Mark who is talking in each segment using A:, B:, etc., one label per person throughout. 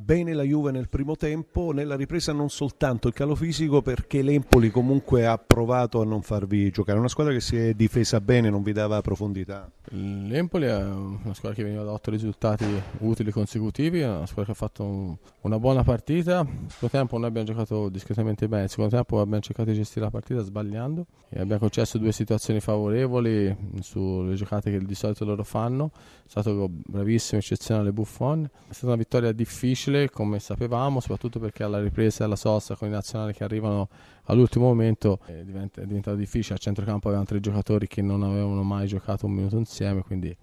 A: Bene la Juve nel primo tempo, nella ripresa non soltanto il calo fisico perché l'Empoli comunque ha provato a non farvi giocare, una squadra che si è difesa bene, non vi dava profondità.
B: L'Empoli è una squadra che veniva da otto risultati utili consecutivi, è una squadra che ha fatto un, una buona partita, nel primo tempo noi abbiamo giocato discretamente bene, nel secondo tempo abbiamo cercato di gestire la partita sbagliando. E abbiamo concesso due situazioni favorevoli sulle giocate che di solito loro fanno, è stato bravissimo, eccezionale Buffon, è stata una vittoria difficile difficile come sapevamo, soprattutto perché alla ripresa alla sosta con i nazionali che arrivano all'ultimo momento è, diventa, è diventato difficile. A centrocampo avevano tre giocatori che non avevano mai giocato un minuto insieme, quindi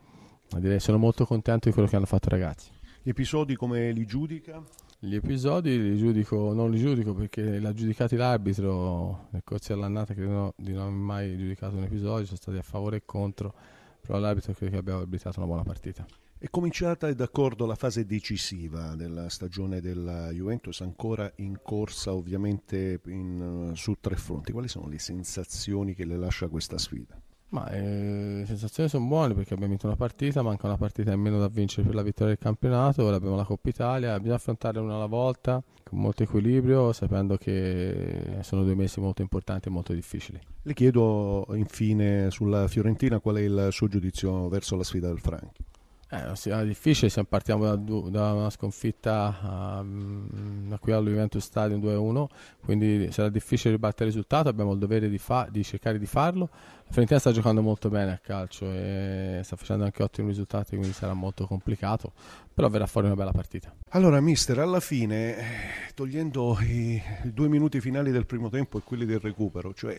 B: direi sono molto contento di quello che hanno fatto i ragazzi.
A: Gli episodi come li giudica?
B: Gli episodi li giudico, non li giudico perché l'ha giudicati l'arbitro nel corso dell'annata, credo di non aver mai giudicato un episodio, sono stati a favore e contro, però l'arbitro credo che abbia arbitrato una buona partita.
A: È cominciata, è d'accordo, la fase decisiva della stagione della Juventus, ancora in corsa ovviamente in, su tre fronti. Quali sono le sensazioni che le lascia questa sfida?
B: Ma, eh, le sensazioni sono buone perché abbiamo vinto una partita, manca una partita in meno da vincere per la vittoria del campionato, ora abbiamo la Coppa Italia, bisogna affrontare una alla volta con molto equilibrio, sapendo che sono due mesi molto importanti e molto difficili.
A: Le chiedo infine sulla Fiorentina qual è il suo giudizio verso la sfida del Franchi.
B: Eh, sarà difficile se partiamo da, da una sconfitta um, qui allo Juventus Stadium 2-1, quindi sarà difficile ribattere il risultato, abbiamo il dovere di, fa- di, cercare di farlo. La Fiorentina sta giocando molto bene a calcio e sta facendo anche ottimi risultati, quindi sarà molto complicato, però verrà fuori una bella partita.
A: Allora, mister, alla fine, togliendo i due minuti finali del primo tempo e quelli del recupero, cioè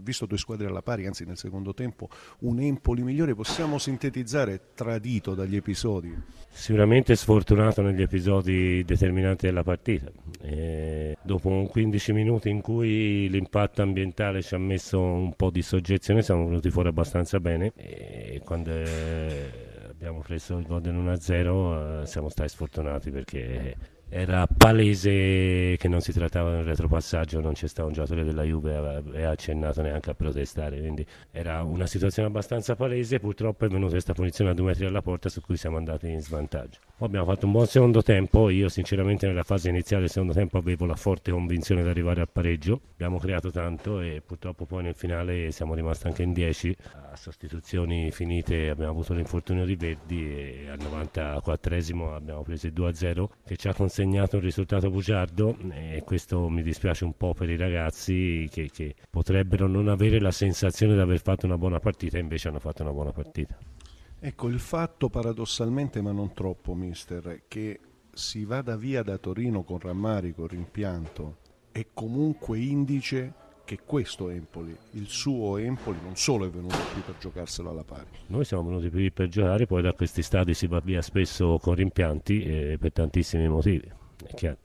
A: visto due squadre alla pari, anzi nel secondo tempo un Empoli migliore, possiamo sintetizzare tradito dagli episodi?
C: Sicuramente sfortunato negli episodi determinanti della partita. E dopo 15 minuti in cui l'impatto ambientale ci ha messo un po' di soggezione, siamo venuti fuori abbastanza bene e quando eh, abbiamo preso il gol del 1-0 eh, siamo stati sfortunati perché era palese che non si trattava di un retropassaggio, non c'è stato un giocatore della Juve e ha accennato neanche a protestare, quindi era una situazione abbastanza palese, purtroppo è venuta questa punizione a due metri dalla porta su cui siamo andati in svantaggio. Abbiamo fatto un buon secondo tempo, io sinceramente nella fase iniziale del secondo tempo avevo la forte convinzione di arrivare al pareggio, abbiamo creato tanto e purtroppo poi nel finale siamo rimasti anche in 10, a sostituzioni finite abbiamo avuto l'infortunio di Verdi e al 94esimo abbiamo preso il 2-0 che ci ha consentito segnato un risultato bugiardo e questo mi dispiace un po' per i ragazzi che, che potrebbero non avere la sensazione di aver fatto una buona partita e invece hanno fatto una buona partita.
A: Ecco, il fatto paradossalmente, ma non troppo, mister, che si vada via da Torino con rammarico, rimpianto, è comunque indice che questo Empoli, il suo Empoli, non solo è venuto qui per giocarselo alla pari.
C: Noi siamo venuti qui per giocare, poi da questi stadi si va via spesso con rimpianti e per tantissimi motivi. È chiaro.